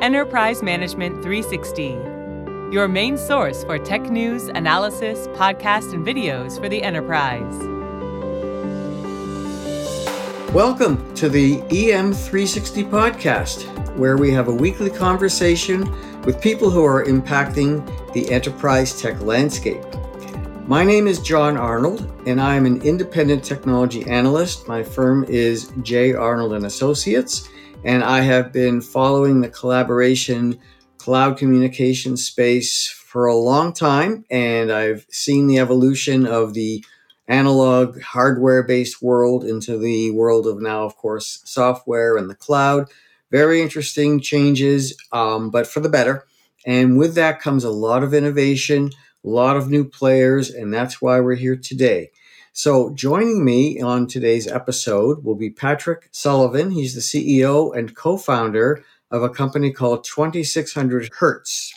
Enterprise Management 360, your main source for tech news, analysis, podcasts, and videos for the enterprise. Welcome to the EM360 podcast, where we have a weekly conversation with people who are impacting the enterprise tech landscape. My name is John Arnold, and I am an independent technology analyst. My firm is J. Arnold and Associates, and I have been following the collaboration cloud communication space for a long time. And I've seen the evolution of the analog hardware based world into the world of now, of course, software and the cloud. Very interesting changes, um, but for the better. And with that comes a lot of innovation, a lot of new players, and that's why we're here today. So, joining me on today's episode will be Patrick Sullivan. He's the CEO and co founder of a company called 2600 Hertz.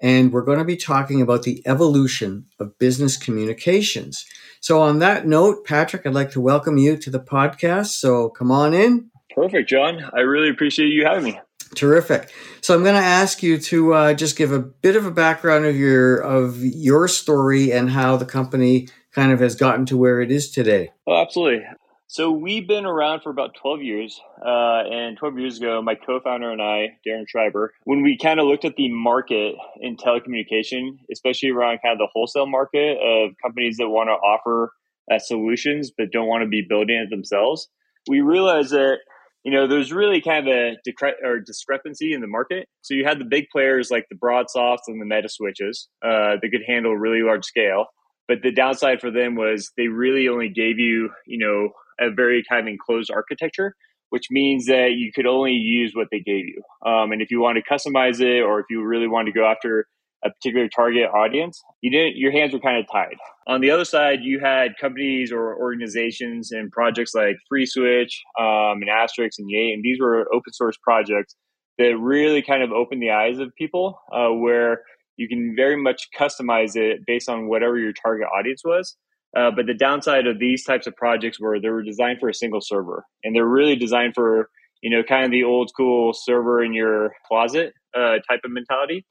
And we're going to be talking about the evolution of business communications. So, on that note, Patrick, I'd like to welcome you to the podcast. So, come on in. Perfect, John. I really appreciate you having me. Terrific. So I'm going to ask you to uh, just give a bit of a background of your of your story and how the company kind of has gotten to where it is today. Oh, absolutely. So we've been around for about 12 years. Uh, and 12 years ago, my co-founder and I, Darren Schreiber, when we kind of looked at the market in telecommunication, especially around kind of the wholesale market of companies that want to offer uh, solutions but don't want to be building it themselves, we realized that you know, there's really kind of a decre- discrepancy in the market. So you had the big players like the BroadSofts and the Metaswitches uh, that could handle really large scale. But the downside for them was they really only gave you, you know, a very kind of enclosed architecture, which means that you could only use what they gave you. Um, and if you want to customize it, or if you really want to go after a particular target audience, you didn't. Your hands were kind of tied. On the other side, you had companies or organizations and projects like FreeSwitch um, and Asterisk and Yate, and these were open source projects that really kind of opened the eyes of people, uh, where you can very much customize it based on whatever your target audience was. Uh, but the downside of these types of projects were they were designed for a single server, and they're really designed for you know kind of the old school server in your closet uh, type of mentality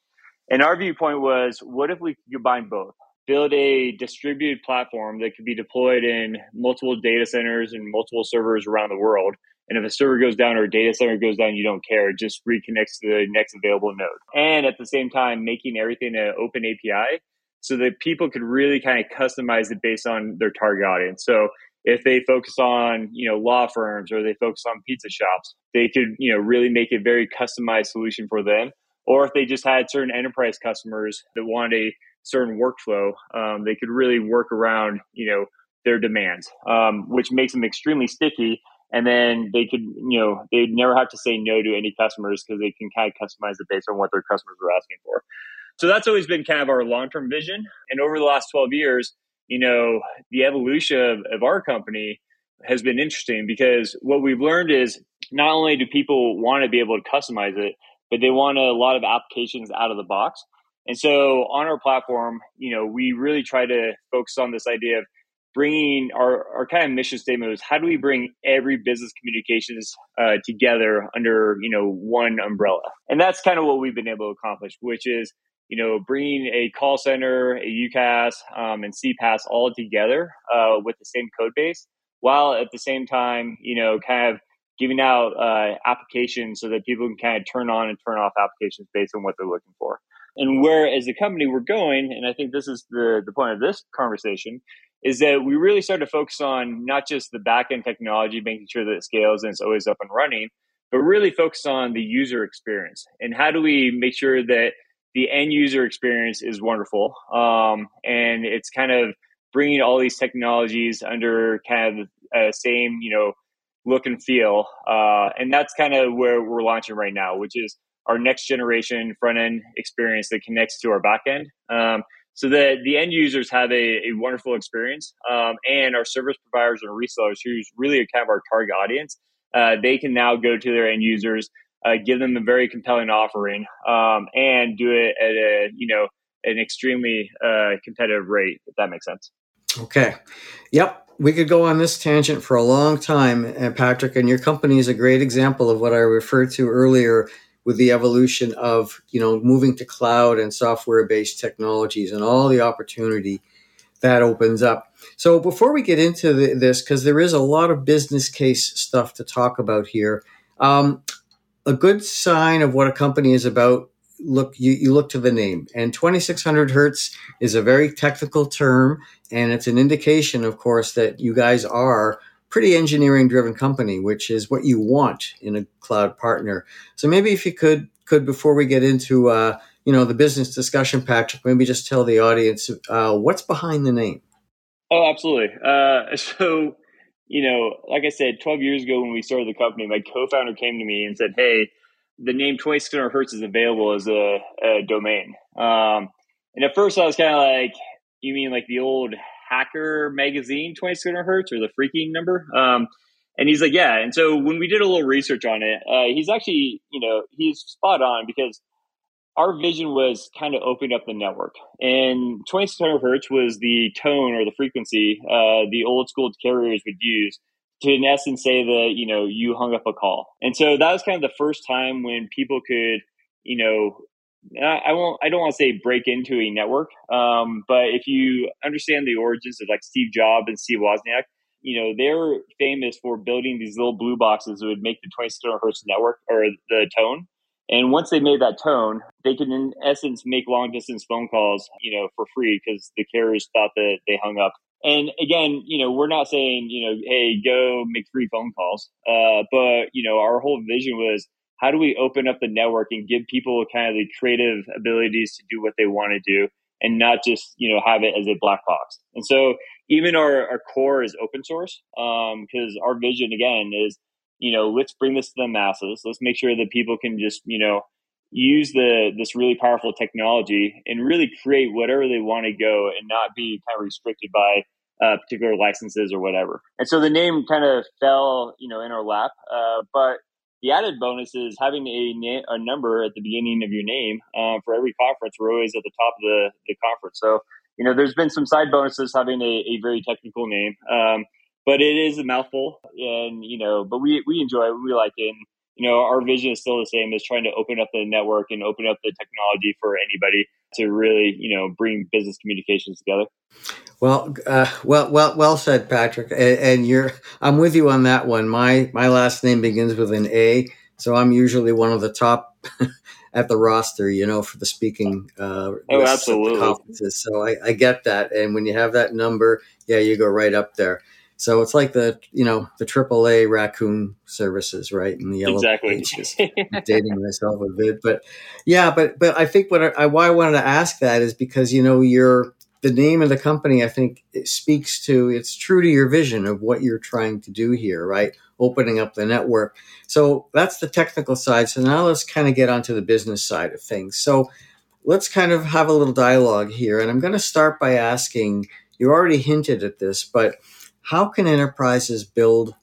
and our viewpoint was what if we combine both? Build a distributed platform that could be deployed in multiple data centers and multiple servers around the world. And if a server goes down or a data center goes down, you don't care. It just reconnects to the next available node. And at the same time, making everything an open API so that people could really kind of customize it based on their target audience. So if they focus on, you know, law firms or they focus on pizza shops, they could, you know, really make a very customized solution for them or if they just had certain enterprise customers that wanted a certain workflow, um, they could really work around, you know, their demands, um, which makes them extremely sticky. And then they could, you know, they'd never have to say no to any customers because they can kind of customize it based on what their customers are asking for. So that's always been kind of our long term vision. And over the last 12 years, you know, the evolution of, of our company has been interesting because what we've learned is not only do people want to be able to customize it, but they want a lot of applications out of the box. And so on our platform, you know, we really try to focus on this idea of bringing our, our kind of mission statement is how do we bring every business communications uh, together under, you know, one umbrella? And that's kind of what we've been able to accomplish, which is, you know, bringing a call center, a UCaaS, um, and CPaaS all together uh, with the same code base, while at the same time, you know, kind of giving out uh, applications so that people can kind of turn on and turn off applications based on what they're looking for. And where, as a company, we're going, and I think this is the, the point of this conversation, is that we really started to focus on not just the back end technology, making sure that it scales and it's always up and running, but really focus on the user experience. And how do we make sure that the end user experience is wonderful? Um, and it's kind of bringing all these technologies under kind of the same, you know, look and feel. Uh, and that's kind of where we're launching right now, which is our next generation front end experience that connects to our back end. Um, so that the end users have a, a wonderful experience, um, and our service providers and resellers, who's really kind of our target audience, uh, they can now go to their end users, uh, give them a very compelling offering, um, and do it at a you know an extremely uh, competitive rate. If that makes sense. Okay. Yep we could go on this tangent for a long time, uh, Patrick, and your company is a great example of what I referred to earlier with the evolution of you know moving to cloud and software based technologies and all the opportunity that opens up. So before we get into the, this, because there is a lot of business case stuff to talk about here, um, a good sign of what a company is about. Look, you, you look to the name, and 2600 hertz is a very technical term, and it's an indication, of course, that you guys are pretty engineering driven company, which is what you want in a cloud partner. So maybe if you could could before we get into uh, you know the business discussion, Patrick, maybe just tell the audience uh, what's behind the name. Oh, absolutely. Uh, so you know, like I said, 12 years ago when we started the company, my co-founder came to me and said, "Hey, the name 2600 hertz is available as a, a domain." Um, and at first, I was kind of like, "You mean like the old Hacker magazine 2600 hertz or the phreaking number. Um, and he's like, yeah. And so when we did a little research on it, uh, he's actually, you know, he's spot on because our vision was kind of opening up the network. And 2600 hertz was the tone or the frequency uh, the old school carriers would use to, in essence, say that, you know, you hung up a call. And so that was kind of the first time when people could, you know, I won't. I don't want to say break into a network, um, but if you understand the origins of like Steve Jobs and Steve Wozniak, you know they're famous for building these little blue boxes that would make the 2600 hertz network or the tone. And once they made that tone, they could in essence make long distance phone calls, you know, for free because the carriers thought that they hung up. And again, you know, we're not saying, you know, hey, go make free phone calls. Uh, but, you know, our whole vision was how do we open up the network and give people kind of the creative abilities to do what they want to do and not just you know have it as a black box? And so even our, our core is open source because um, our vision again is you know let's bring this to the masses. Let's make sure that people can just you know use the this really powerful technology and really create whatever they want to go and not be kind of restricted by uh, particular licenses or whatever. And so the name kind of fell you know in our lap uh, but the added bonus is having a, na- a number at the beginning of your name uh, for every conference. We're always at the top of the, the conference. So, you know, there's been some side bonuses having a, a very technical name, um, but it is a mouthful. And, you know, but we, we enjoy it. We like it. And, you know, our vision is still the same as trying to open up the network and open up the technology for anybody to really, you know, bring business communications together. Well, uh, well, well, well said, Patrick. And, and, you're, I'm with you on that one. My my last name begins with an A, so I'm usually one of the top at the roster, you know, for the speaking. Uh, oh, absolutely. Conferences. So I, I get that, and when you have that number, yeah, you go right up there. So it's like the you know the AAA raccoon services, right? In the yellow exactly. pages. dating myself a bit, but yeah, but but I think what I, why I wanted to ask that is because you know you're the name of the company. I think it speaks to it's true to your vision of what you're trying to do here, right? Opening up the network. So that's the technical side. So now let's kind of get onto the business side of things. So let's kind of have a little dialogue here, and I'm going to start by asking. You already hinted at this, but how can enterprises build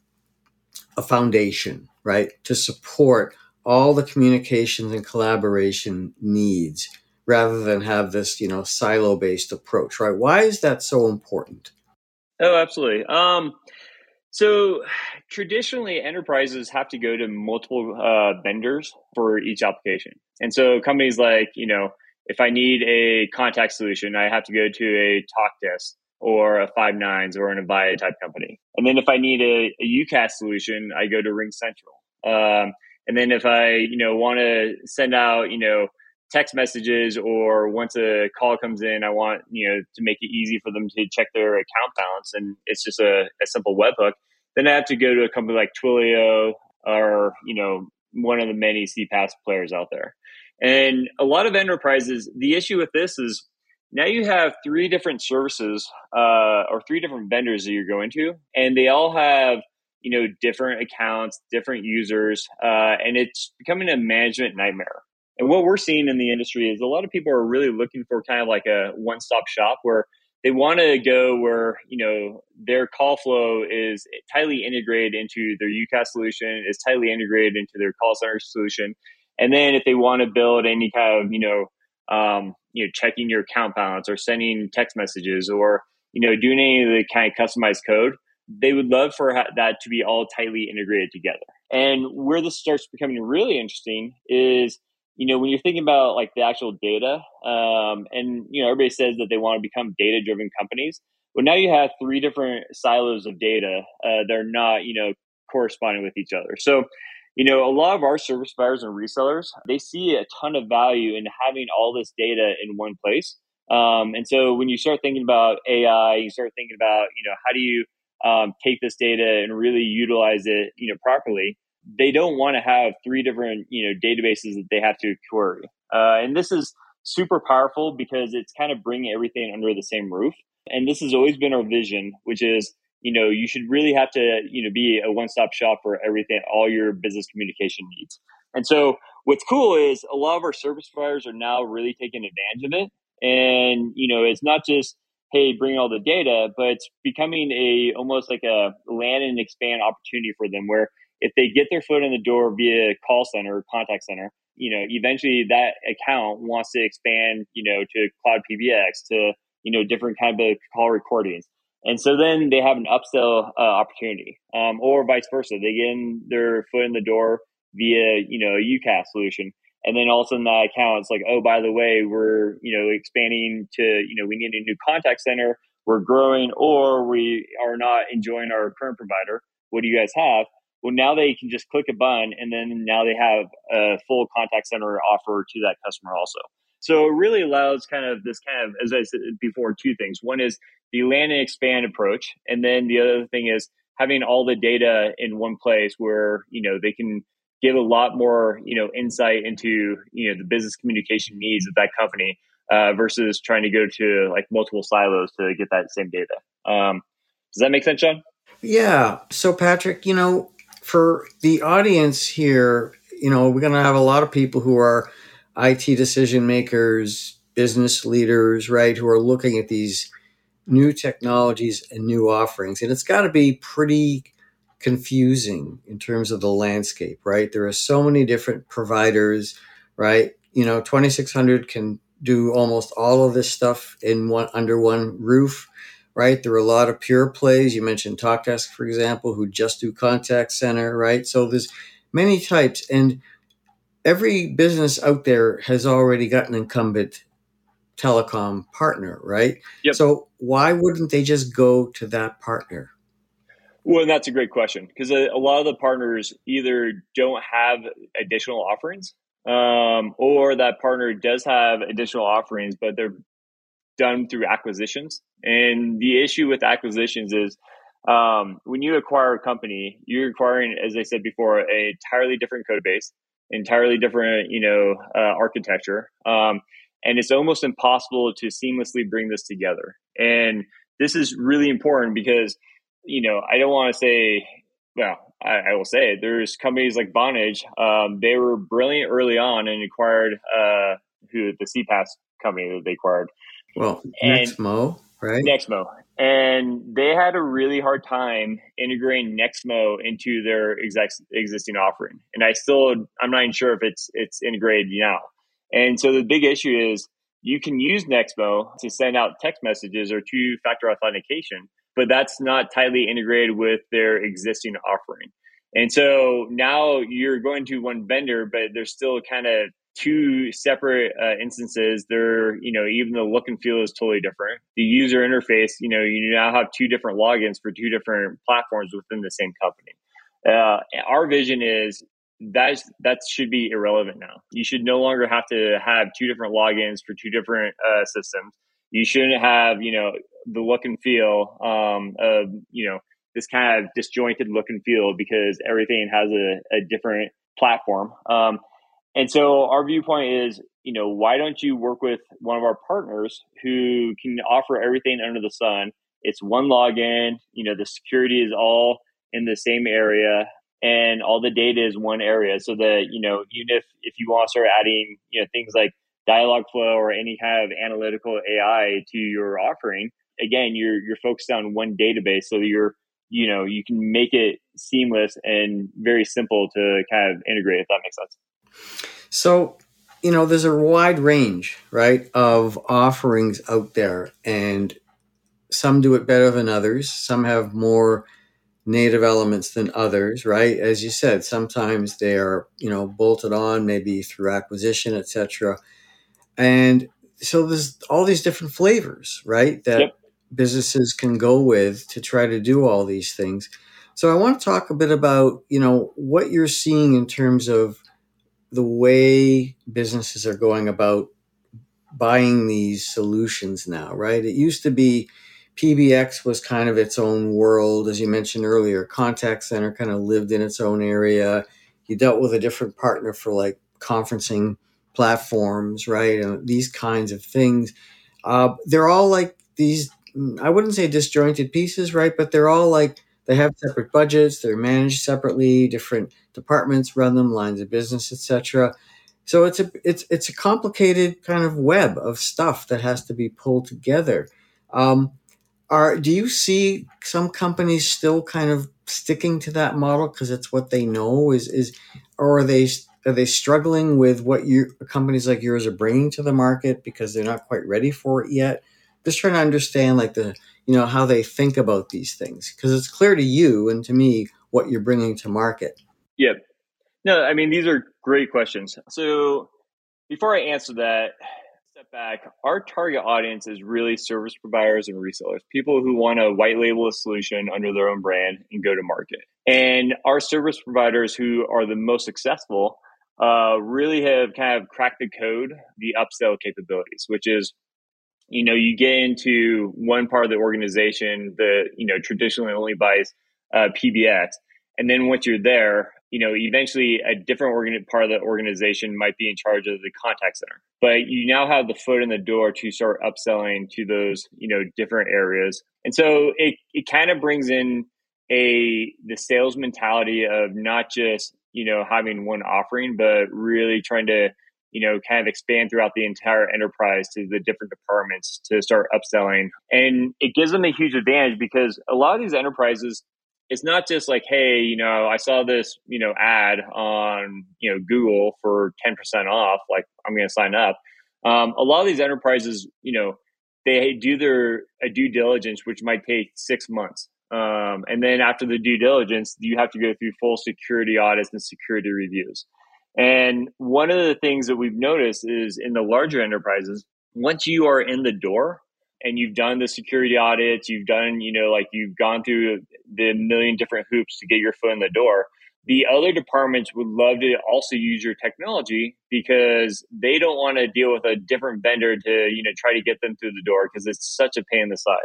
a foundation, right, to support all the communications and collaboration needs rather than have this, you know, silo based approach, right? Why is that so important? Oh, absolutely. Um, so traditionally, enterprises have to go to multiple uh, vendors for each application. And so companies like, you know, if I need a contact solution, I have to go to a talk Talkdesk or a Five9s or an Avaya type company. And then if I need a, a UCaaS solution, I go to RingCentral. Um, and then if I, you know, want to send out, you know, text messages or once a call comes in, I want, you know, to make it easy for them to check their account balance and it's just a, a simple webhook, then I have to go to a company like Twilio or, you know, one of the many CPaaS players out there. And a lot of enterprises, the issue with this is now you have three different services uh, or three different vendors that you're going to, and they all have you know different accounts, different users, uh, and it's becoming a management nightmare. And what we're seeing in the industry is a lot of people are really looking for kind of like a one-stop shop where they want to go where you know their call flow is tightly integrated into their UCaaS solution, is tightly integrated into their call center solution, and then if they want to build any kind of you know um, you know checking your account balance or sending text messages or you know doing any of the kind of customized code they would love for that to be all tightly integrated together. And where this starts becoming really interesting is, you know, when you're thinking about like the actual data, um, and you know, everybody says that they want to become data driven companies. Well, now you have three different silos of data. Uh, they're not, you know, corresponding with each other. So, you know, a lot of our service providers and resellers, they see a ton of value in having all this data in one place. Um, and so when you start thinking about AI, you start thinking about, you know, how do you um, take this data and really utilize it, you know, properly? They don't want to have three different, you know, databases that they have to query. Uh, and this is super powerful because it's kind of bringing everything under the same roof. And this has always been our vision, which is, you know, you should really have to, you know, be a one-stop shop for everything, all your business communication needs. And so what's cool is a lot of our service providers are now really taking advantage of it and you know it's not just hey bring all the data but it's becoming a almost like a land and expand opportunity for them where if they get their foot in the door via call center or contact center you know eventually that account wants to expand you know to cloud pbx to you know different kind of call recordings. And so then they have an upsell uh, opportunity um, or vice versa. They get in their foot in the door via you know a UCaaS solution. And then all of a sudden that account is like oh by the way we're you know expanding to you know we need a new contact center. We're growing or we are not enjoying our current provider. What do you guys have well now they can just click a button and then now they have a full contact center offer to that customer also so it really allows kind of this kind of as i said before two things one is the land and expand approach and then the other thing is having all the data in one place where you know they can give a lot more you know insight into you know the business communication needs of that company uh, versus trying to go to like multiple silos to get that same data. Um, does that make sense, John? Yeah. So Patrick, you know, for the audience here, you know, we're going to have a lot of people who are IT decision makers, business leaders, right, who are looking at these new technologies and new offerings, and it's got to be pretty confusing in terms of the landscape, right? There are so many different providers, right? You know, 2600 can do almost all of this stuff in one under one roof, right? There are a lot of pure plays. You mentioned TalkDesk, for example, who just do contact center, right? So there's many types, and every business out there has already got an incumbent telecom partner, right? Yep. So why wouldn't they just go to that partner? Well, that's a great question because a, a, lot of the partners either don't have additional offerings, um, or that partner does have additional offerings, but they're done through acquisitions. And the issue with acquisitions is um, when you acquire a company, you're acquiring, as I said before, a entirely different code base, entirely different, you know, uh, architecture, um, and it's almost impossible to seamlessly bring this together. And this is really important because you know, I don't want to say, well, I, I, will say it. There's companies like Vonage. Um, they were brilliant early on and acquired uh, who the CPaaS company that they acquired. Well, and Nexmo, right? Nexmo, and they had a really hard time integrating Nexmo into their exex- existing offering. And I still, I'm not even sure if it's it's integrated now. And so the big issue is you can use Nexmo to send out text messages or two factor authentication, but that's not tightly integrated with their existing offering. And so now you're going to one vendor, but they're still kind of two separate uh, instances. They're, you know, even the look and feel is totally different. The user interface, you know, you now have two different logins for two different platforms within the same company. Uh, our vision is that that should be irrelevant now. You should no longer have to have two different logins for two different uh, systems you shouldn't have you know the look and feel um, of you know this kind of disjointed look and feel because everything has a, a different platform um, and so our viewpoint is you know why don't you work with one of our partners who can offer everything under the sun it's one login you know the security is all in the same area and all the data is one area so that you know even if if you want to start adding you know things like Dialogflow or any kind of analytical AI to your offering, again, you're you're focused on one database, so you're you know you can make it seamless and very simple to kind of integrate. If that makes sense. So you know, there's a wide range, right, of offerings out there, and some do it better than others. Some have more native elements than others, right? As you said, sometimes they are, you know, bolted on maybe through acquisition, etc. And so there's all these different flavors, right? That yep. businesses can go with to try to do all these things. So I want to talk a bit about, you know, what you're seeing in terms of the way businesses are going about buying these solutions now, right? It used to be PBX was kind of its own world, as you mentioned earlier. Contact Center kind of lived in its own area. You dealt with a different partner for like conferencing platforms, right? And these kinds of things. Uh, they're all like these, I wouldn't say disjointed pieces, right? But they're all like they have separate budgets, they're managed separately, different departments run them, lines of business, etc. So it's a it's it's a complicated kind of web of stuff that has to be pulled together. Um, are do you see some companies still kind of sticking to that model because it's what they know is is or are they are they struggling with what you companies like yours are bringing to the market because they're not quite ready for it yet just trying to understand like the you know how they think about these things because it's clear to you and to me what you're bringing to market. Yeah. No i mean these are great questions. So before i answer that step back, our target audience is really service providers and resellers, people who want to white label a solution under their own brand and go to market. And our service providers who are the most successful uh, really have kind of cracked the code, the upsell capabilities, which is you know you get into one part of the organization that you know traditionally only buys uh, PBX, and then once you're there, you know, eventually a different organ- part of the organization might be in charge of the contact center. But you now have the foot in the door to start upselling to those, you know, different areas. And so it, it kind of brings in a the sales mentality of not just, you know, having one offering, but really trying to, you know, kind of expand throughout the entire enterprise to the different departments to start upselling. And it gives them a huge advantage because a lot of these enterprises it's not just like, hey, you know, I saw this, you know, ad on, you know, Google for 10% off, like I'm going to sign up. Um, a lot of these enterprises, you know, they do their a due diligence, which might take six months. Um, and then after the due diligence, you have to go through full security audits and security reviews. And one of the things that we've noticed is in the larger enterprises, once you are in the door, and you've done the security audits, you've done, you know, like you've gone through the million different hoops to get your foot in the door. The other departments would love to also use your technology because they don't want to deal with a different vendor to, you know, try to get them through the door because it's such a pain in the side.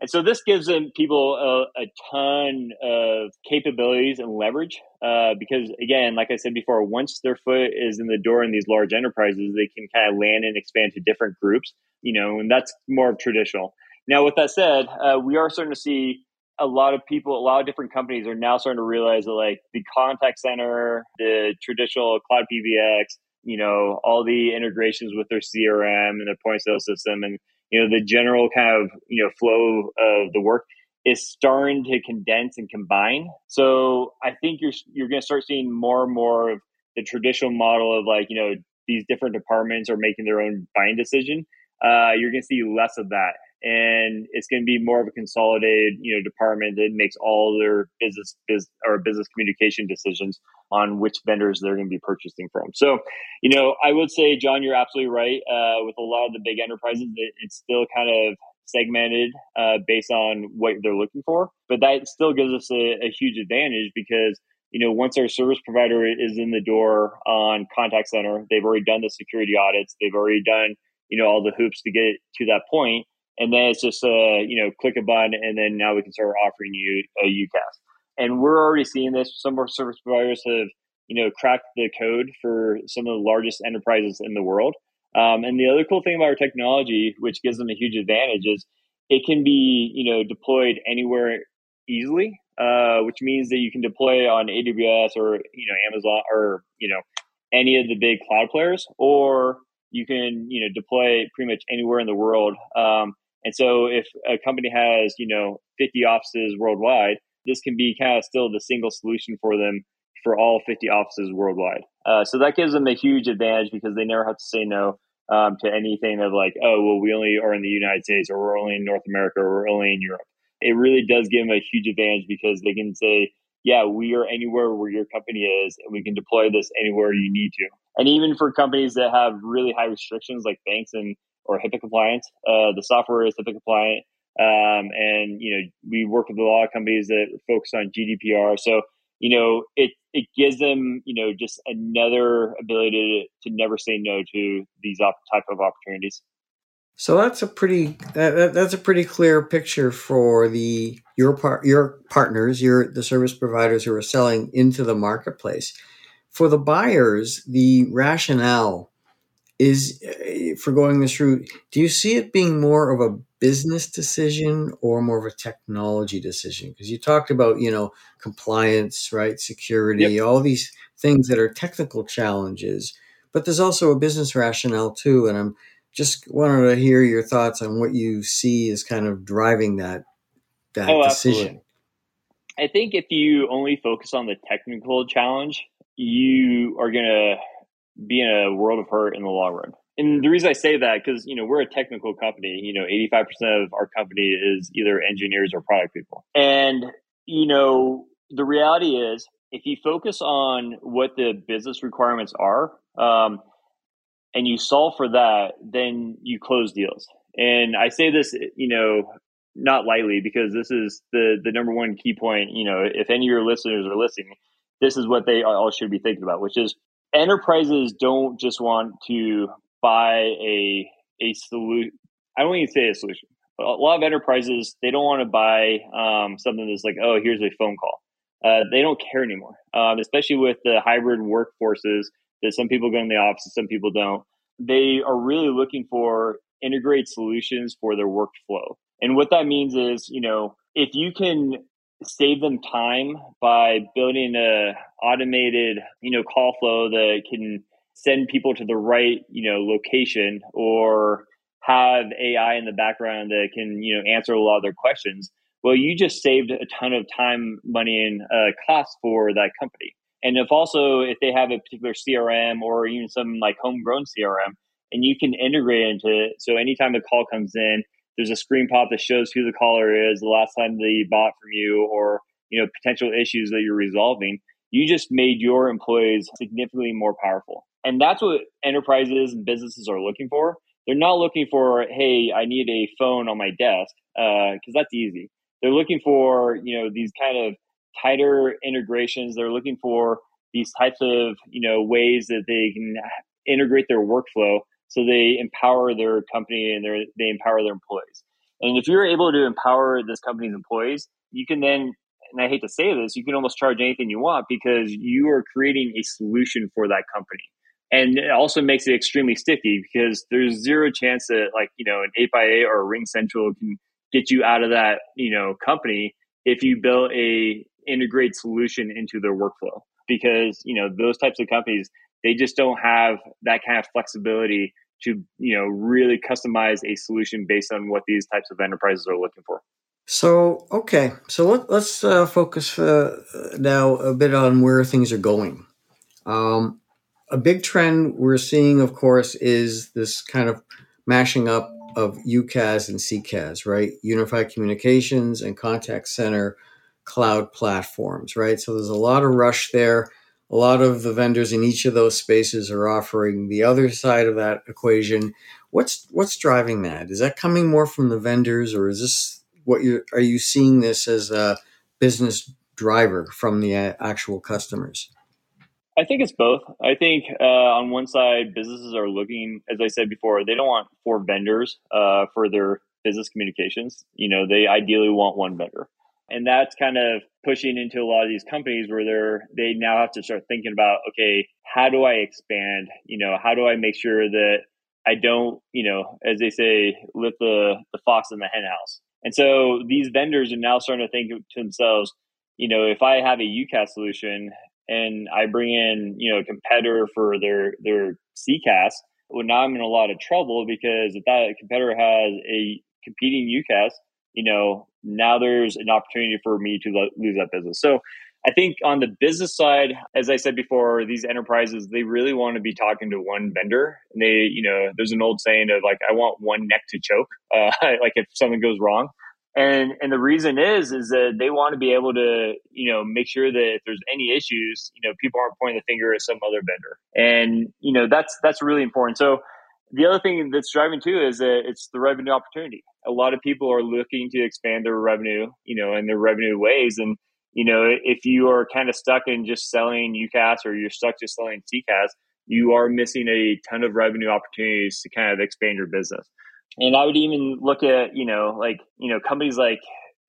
And so this gives them people a, a ton of capabilities and leverage uh, because, again, like I said before, once their foot is in the door in these large enterprises, they can kind of land and expand to different groups, you know, and that's more of traditional. Now, with that said, uh, we are starting to see a lot of people, a lot of different companies are now starting to realize that, like, the contact center, the traditional cloud PBX, you know, all the integrations with their CRM and their point sale system and you know the general kind of you know flow of the work is starting to condense and combine. So I think you're you're going to start seeing more and more of the traditional model of like you know these different departments are making their own buying decision. Uh, you're going to see less of that, and it's going to be more of a consolidated you know department that makes all their business biz, or business communication decisions on which vendors they're going to be purchasing from so you know i would say john you're absolutely right uh, with a lot of the big enterprises it, it's still kind of segmented uh, based on what they're looking for but that still gives us a, a huge advantage because you know, once our service provider is in the door on contact center, they've already done the security audits, they've already done, you know, all the hoops to get to that point and then it's just uh, you know click a button and then now we can start offering you a UCaaS. And we're already seeing this. Some of our service providers have you know cracked the code for some of the largest enterprises in the world. Um, and the other cool thing about our technology, which gives them a huge advantage, is it can be you know deployed anywhere easily, uh, which means that you can deploy on AWS or you know Amazon or you know any of the big cloud players, or you can you know deploy pretty much anywhere in the world. Um, and so if a company has, you know, 50 offices worldwide, this can be kind of still the single solution for them for all 50 offices worldwide. Uh, so that gives them a huge advantage because they never have to say no um, to anything of like, oh, well, we only are in the United States or we're only in North America or we're only in Europe. it really does give them a huge advantage because they can say, yeah, we are anywhere where your company is, and we can deploy this anywhere you need to. And even for companies that have really high restrictions like banks and or HIPAA compliant, uh, the software is HIPAA compliant. Um, and you know, we work with a lot of companies that focus on GDPR. So you know, it it gives them you know just another ability to, to never say no to these op- type of opportunities. So that's a pretty that, that's a pretty clear picture for the your part your partners, your the service providers who are selling into the marketplace. For the buyers, the rationale is uh, for going this route. Do you see it being more of a business decision or more of a technology decision? Because you talked about you know compliance, right, security, yep. all these things that are technical challenges, but there's also a business rationale too, and I'm just wanted to hear your thoughts on what you see as kind of driving that that oh, decision. Absolutely. I think if you only focus on the technical challenge, you are going to be in a world of hurt in the long run. And the reason I say that because you know we're a technical company. You know, eighty five percent of our company is either engineers or product people, and you know the reality is if you focus on what the business requirements are, um, and you solve for that, then you close deals. And I say this, you know, not lightly because this is the the number one key point. You know, if any of your listeners are listening, this is what they all should be thinking about, which is enterprises don't just want to buy a a solution. I don't even say a solution. A lot of enterprises they don't want to buy um, something that's like, oh, here's a phone call. Uh, they don't care anymore, um, especially with the hybrid workforces that some people go in the office some people don't. They are really looking for integrate solutions for their workflow. And what that means is, you know, if you can save them time by building a automated, you know, call flow that can send people to the right, you know, location or have AI in the background that can, you know, answer a lot of their questions. Well, you just saved a ton of time, money, and uh, cost for that company. And if also if they have a particular CRM or even some like homegrown CRM, and you can integrate into it, so anytime a call comes in, there's a screen pop that shows who the caller is, the last time they bought from you, or you know potential issues that you're resolving. You just made your employees significantly more powerful, and that's what enterprises and businesses are looking for. They're not looking for, hey, I need a phone on my desk, because uh, that's easy. They're looking for you know these kind of tighter integrations. They're looking for these types of you know ways that they can integrate their workflow so they empower their company and they empower their employees. And if you're able to empower this company's employees, you can then, and I hate to say this, you can almost charge anything you want because you are creating a solution for that company. And it also makes it extremely sticky because there's zero chance that like, you know, an 8x8 or a RingCentral can get you out of that, you know, company if you build a integrate solution into their workflow. Because you know those types of companies they just don't have that kind of flexibility to you know really customize a solution based on what these types of enterprises are looking for. So okay. So let, us uh, focus uh, now a bit on where things are going. Um, a big trend we're seeing of course is this kind of mashing up of UCaaS and CCaaS, right? Unified communications and contact center cloud platforms, right? So there's a lot of rush there. A lot of the vendors in each of those spaces are offering the other side of that equation. What's what's driving that? Is that coming more from the vendors, or is this what you are you seeing this as a business driver from the actual customers? I think it's both. I think uh, on one side, businesses are looking, as I said before, they don't want four vendors uh, for their business communications. You know, they ideally want one vendor and that's kind of pushing into a lot of these companies where they're they now have to start thinking about okay how do i expand you know how do i make sure that i don't you know as they say let the the fox in the hen house and so these vendors are now starting to think to themselves you know if i have a UCaaS solution and i bring in you know a competitor for their their CCaaS well now i'm in a lot of trouble because if that competitor has a competing UCaaS you know, now there's an opportunity for me to lo- lose that business. So I think on the business side, as I said before, these enterprises, they really want to be talking to one vendor. And they, you know, there's an old saying of like, I want one neck to choke. Uh, like if something goes wrong, And and the reason is is that they want to be able to, you know, make sure that if there's any issues, you know, people aren't pointing the finger at some other vendor. And, you know, that's that's really important. So the other thing that's driving too is that it's the revenue opportunity. A lot of people are looking to expand their revenue, you know, and their revenue ways. And, you know, if you are kind of stuck in just selling UCaaS or you're stuck just selling CCaaS, you are missing a ton of revenue opportunities to kind of expand your business. And I would even look at, you know, like, you know, companies like,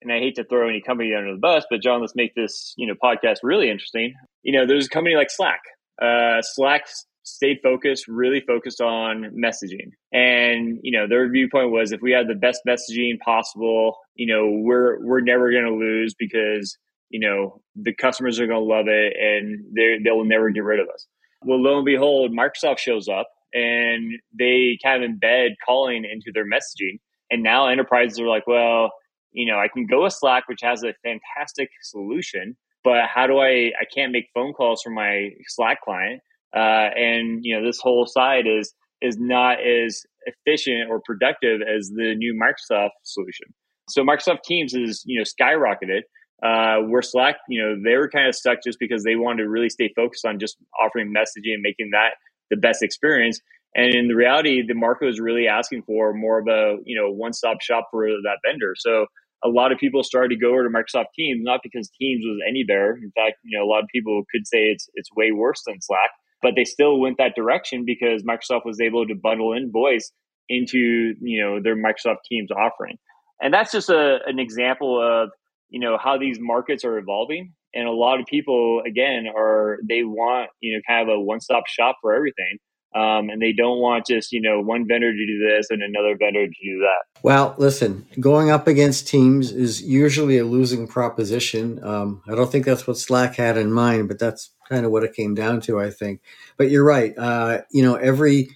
and I hate to throw any company under the bus, but John, let's make this, you know, podcast really interesting. You know, there's a company like Slack. Uh, Slack stayed focused, really focused on messaging. And, you know, their viewpoint was if we have the best messaging possible, you know, we're we're never gonna lose because, you know, the customers are gonna love it and they they will never get rid of us. Well, lo and behold, Microsoft shows up and they kind of embed calling into their messaging. And now enterprises are like, well, you know, I can go with Slack, which has a fantastic solution, but how do I, I can't make phone calls from my Slack client. Uh, and, you know, this whole side is, is not as efficient or productive as the new Microsoft solution. So Microsoft Teams is, you know, skyrocketed. Uh, where Slack, you know, they were kind of stuck just because they wanted to really stay focused on just offering messaging and making that the best experience. And in the reality, the market was really asking for more of a you know one stop shop for that vendor. So a lot of people started to go over to Microsoft Teams, not because Teams was any better. In fact, you know a lot of people could say it's it's way worse than Slack, but they still went that direction because Microsoft was able to bundle in voice into you know their Microsoft Teams offering. And that's just a, an example of you know how these markets are evolving and a lot of people again are they want you know kind of a one-stop shop for everything um, and they don't want just you know one vendor to do this and another vendor to do that. Well listen going up against teams is usually a losing proposition. Um, i don't think that's what slack had in mind but that's kind of what it came down to i think. But you're right uh, you know every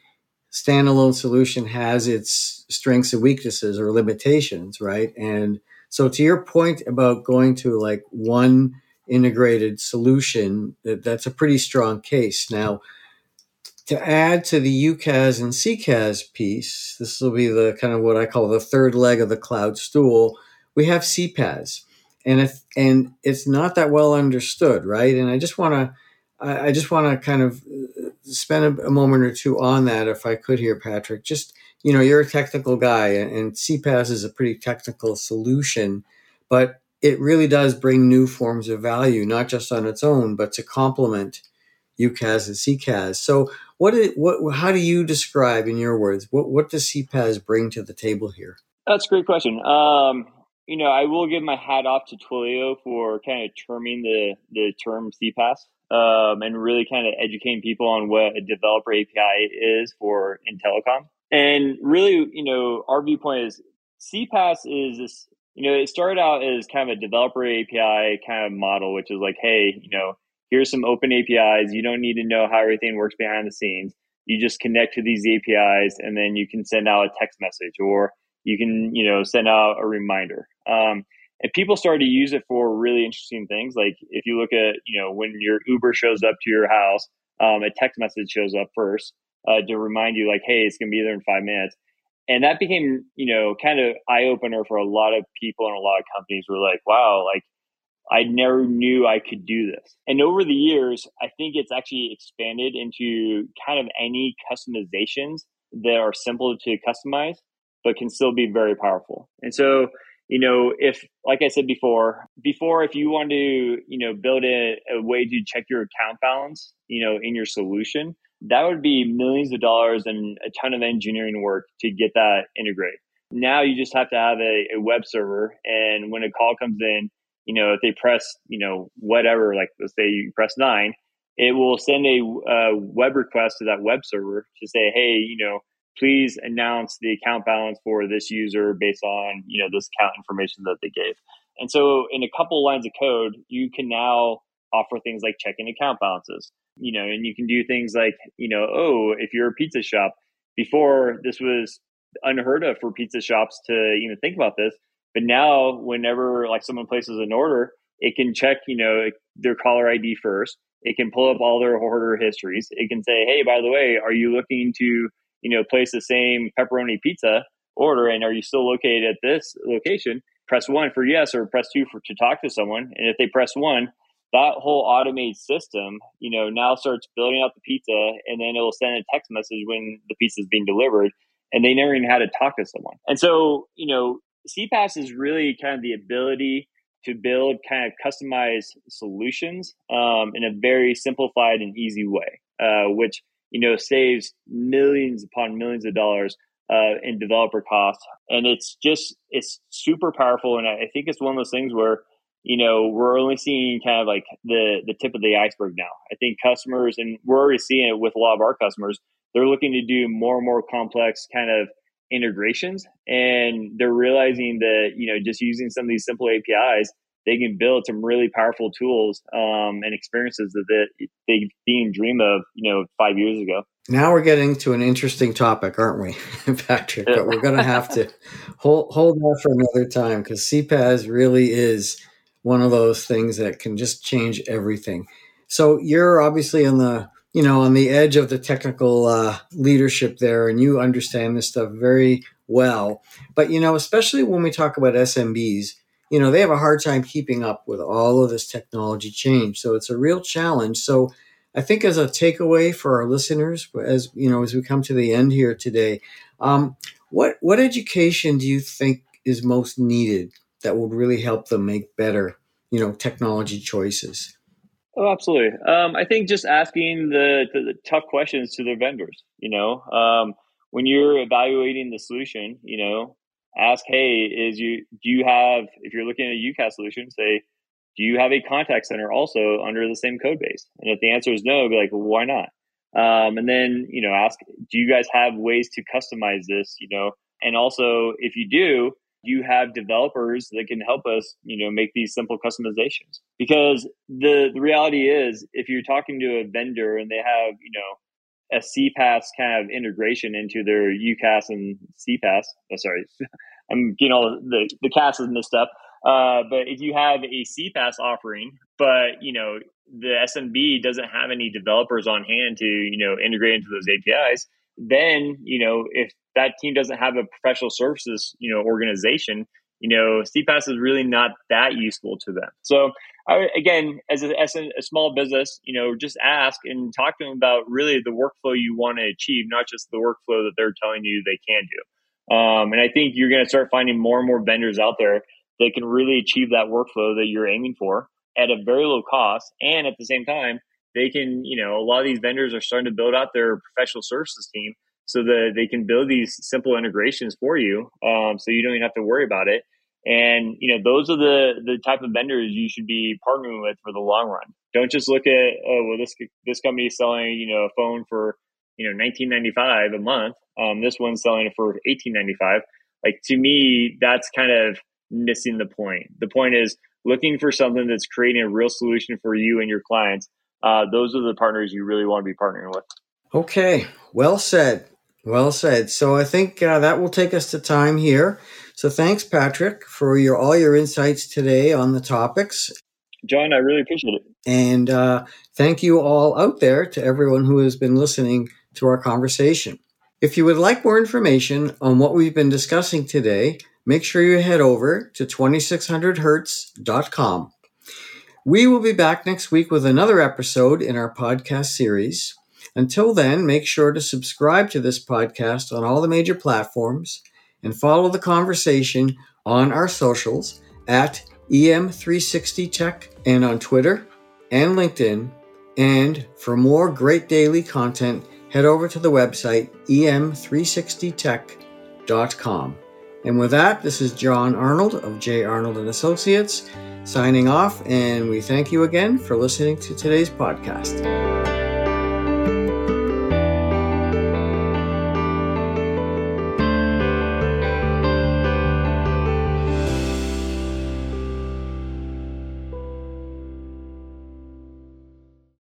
standalone solution has its strengths and weaknesses or limitations right? And so to your point about going to like one integrated solution, that, that's a pretty strong case. Now, to add to the UCaaS and CCaaS piece, this will be the kind of what I call the third leg of the cloud stool. We have CPaaS, and if and it's not that well understood, right? And I just want to, I just want to kind of uh, spend a, a, moment or two on that, if I could, here, Patrick. Just you know, you're a technical guy, and, and CPaaS is a pretty technical solution, but it really does bring new forms of value, not just on its own, but to complement UCaaS and CCaaS. So, what, is, what how do you describe, in your words, what, what does CPaaS bring to the table here? That's a great question. Um, you know, I will give my hat off to Twilio for kind of terming the, the term CPaaS um, and really kind of educating people on what a developer API is for in telecom. And really, you know, our viewpoint is CPaaS is this you know, it started out as kind of a developer API kind of model, which is like, hey, you know, here's some open APIs. You don't need to know how everything works behind the scenes. You just connect to these APIs and then you can send out a text message or you can, you know, send out a reminder. Um, and people started to use it for really interesting things. Like if you look at, you know, when your Uber shows up to your house, um, a text message shows up first uh, to remind you, like, hey, it's going to be there in five minutes and that became you know kind of eye opener for a lot of people and a lot of companies were like wow like i never knew i could do this. And over the years i think it's actually expanded into kind of any customizations that are simple to customize but can still be very powerful. And so you know if like i said before before if you want to you know build a, a way to check your account balance you know in your solution that would be millions of dollars and a ton of engineering work to get that integrated. Now you just have to have a, a web server, and when a call comes in, you know, if they press, you know, whatever, like let's say you press nine, it will send a web request to that web server to say, hey, you know, please announce the account balance for this user based on, you know, this account information that they gave. And so in a couple lines of code, you can now offer things like checking account balances you know, and you can do things like, you know, oh, if you're a pizza shop, before this was unheard of for pizza shops to even think about this. But now, whenever like someone places an order, it can check, you know, their caller ID first. It can pull up all their order histories. It can say, hey, by the way, are you looking to, you know, place the same pepperoni pizza order and are you still located at this location? press one for yes or press two for to talk to someone. And if they press one, that whole automated system, you know, now starts building out the pizza and then it will send a text message when the pizza is being delivered. And they never even had to talk to someone. And so, you know, CPaaS is really kind of the ability to build kind of customized solutions um, in a very simplified and easy way, uh, which you know saves millions upon millions of dollars uh, in developer costs. And it's just it's super powerful, and I think it's one of those things where you know we're only seeing kind of like the the tip of the iceberg now. I think customers, and we're already seeing it with a lot of our customers, they're looking to do more and more complex kind of integrations and they're realizing that you know just using some of these simple apis they can build some really powerful tools um, and experiences that they, they didn't dream of you know five years ago now we're getting to an interesting topic aren't we patrick but we're going to have to hold, hold that for another time because cpaas really is one of those things that can just change everything so you're obviously on the you know, on the edge of the technical uh, leadership there, and you understand this stuff very well. But you know, especially when we talk about SMBs, you know, they have a hard time keeping up with all of this technology change. So it's a real challenge. So I think as a takeaway for our listeners, as you know, as we come to the end here today, um, what what education do you think is most needed that would really help them make better, you know, technology choices? Oh, absolutely. Um, I think just asking the, the, the, tough questions to their vendors. You know, um, when you're evaluating the solution, you know, ask, hey, is you do you have if you're looking at a UCaaS solution, say, do you have a contact center also under the same code base? And if the answer is no, be like, well, why not? Um, and then you know, ask, do you guys have ways to customize this? You know, and also if you do, you have developers that can help us, you know, make these simple customizations. Because the the reality is, if you're talking to a vendor and they have, you know, a CPaaS kind of integration into their UCaaS and CPaaS, oh, sorry, I'm getting all the the CAS is messed up. Uh, but if you have a CPaaS offering, but you know the SMB doesn't have any developers on hand to you know integrate into those APIs, then you know if that team doesn't have a professional services you know organization you know cpaas is really not that useful to them. So I, again as a, as a, small business you know just ask and talk to them about really the workflow you want to achieve not just the workflow that they're telling you they can do. Um, and i think you're going to start finding more and more vendors out there that can really achieve that workflow that you're aiming for at a very low cost and at the same time they can, you know, a lot of these vendors are starting to build out their professional services team so that they can build these simple integrations for you. Um, so you don't even have to worry about it. And, you know, those are the, the type of vendors you should be partnering with for the long run. Don't just look at, oh, well, this, this company is selling, you know, a phone for, you know, 1995 a month. Um, this one's selling it for 1895. Like to me, that's kind of missing the point. The point is looking for something that's creating a real solution for you and your clients uh, those are the partners you really want to be partnering with. Okay, well said. Well said. So I think uh, that will take us to time here. So thanks, Patrick, for your all your insights today on the topics. John, I really appreciate it. And uh, thank you all out there to everyone who has been listening to our conversation. If you would like more information on what we've been discussing today, make sure you head over to 2600hz.com. We will be back next week with another episode in our podcast series. Until then, make sure to subscribe to this podcast on all the major platforms and follow the conversation on our socials at EM360Tech and on Twitter and LinkedIn. And for more great daily content, head over to the website em360tech.com. And with that, this is John Arnold of J. Arnold and Associates signing off, and we thank you again for listening to today's podcast.